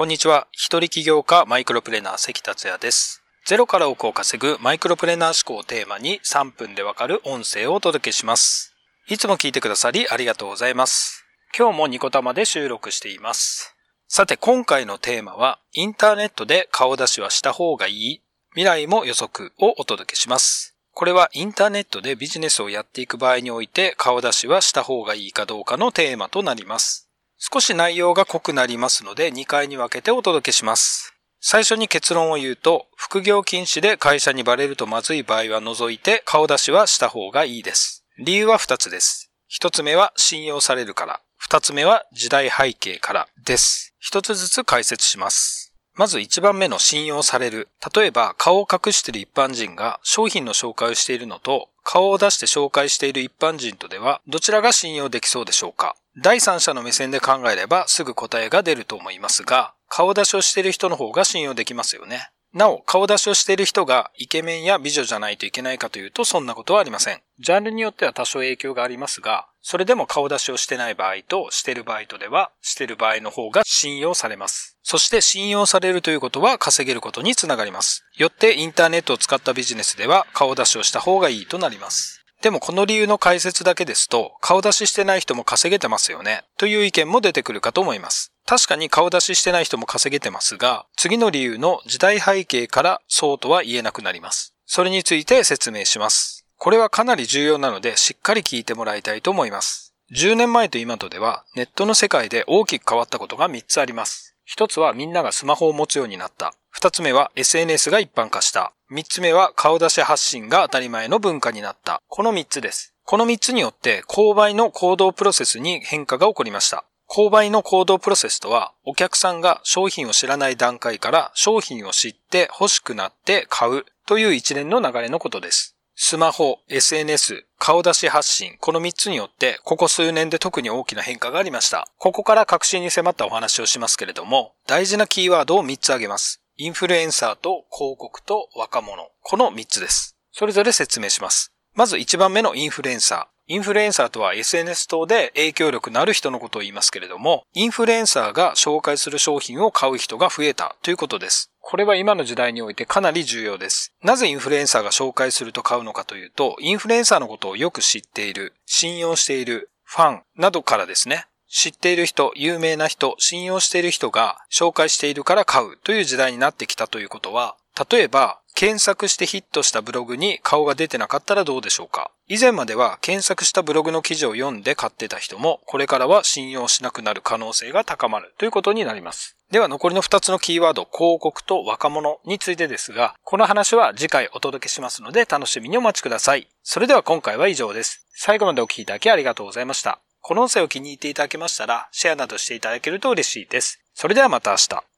こんにちは。一人起業家マイクロプレーナー関達也です。ゼロから億を稼ぐマイクロプレーナー思考をテーマに3分でわかる音声をお届けします。いつも聞いてくださりありがとうございます。今日もニコタマで収録しています。さて今回のテーマはインターネットで顔出しはした方がいい未来も予測をお届けします。これはインターネットでビジネスをやっていく場合において顔出しはした方がいいかどうかのテーマとなります。少し内容が濃くなりますので2回に分けてお届けします。最初に結論を言うと、副業禁止で会社にバレるとまずい場合は除いて顔出しはした方がいいです。理由は2つです。1つ目は信用されるから。2つ目は時代背景からです。1つずつ解説します。まず1番目の信用される。例えば顔を隠している一般人が商品の紹介をしているのと顔を出して紹介している一般人とではどちらが信用できそうでしょうか第三者の目線で考えればすぐ答えが出ると思いますが、顔出しをしている人の方が信用できますよね。なお、顔出しをしている人がイケメンや美女じゃないといけないかというとそんなことはありません。ジャンルによっては多少影響がありますが、それでも顔出しをしてない場合としてる場合とでは、してる場合の方が信用されます。そして信用されるということは稼げることにつながります。よってインターネットを使ったビジネスでは顔出しをした方がいいとなります。でもこの理由の解説だけですと、顔出ししてない人も稼げてますよね、という意見も出てくるかと思います。確かに顔出ししてない人も稼げてますが、次の理由の時代背景からそうとは言えなくなります。それについて説明します。これはかなり重要なのでしっかり聞いてもらいたいと思います。10年前と今とではネットの世界で大きく変わったことが3つあります。1つはみんながスマホを持つようになった。2つ目は SNS が一般化した。3つ目は顔出し発信が当たり前の文化になった。この3つです。この3つによって購買の行動プロセスに変化が起こりました。購買の行動プロセスとは、お客さんが商品を知らない段階から商品を知って欲しくなって買うという一連の流れのことです。スマホ、SNS、顔出し発信、この3つによって、ここ数年で特に大きな変化がありました。ここから確信に迫ったお話をしますけれども、大事なキーワードを3つ挙げます。インフルエンサーと広告と若者。この3つです。それぞれ説明します。まず1番目のインフルエンサー。インフルエンサーとは SNS 等で影響力のある人のことを言いますけれども、インフルエンサーが紹介する商品を買う人が増えたということです。これは今の時代においてかなり重要です。なぜインフルエンサーが紹介すると買うのかというと、インフルエンサーのことをよく知っている、信用している、ファンなどからですね。知っている人、有名な人、信用している人が紹介しているから買うという時代になってきたということは、例えば、検索してヒットしたブログに顔が出てなかったらどうでしょうか以前までは検索したブログの記事を読んで買ってた人も、これからは信用しなくなる可能性が高まるということになります。では残りの2つのキーワード、広告と若者についてですが、この話は次回お届けしますので楽しみにお待ちください。それでは今回は以上です。最後までお聴きいただきありがとうございました。この音声を気に入っていただけましたら、シェアなどしていただけると嬉しいです。それではまた明日。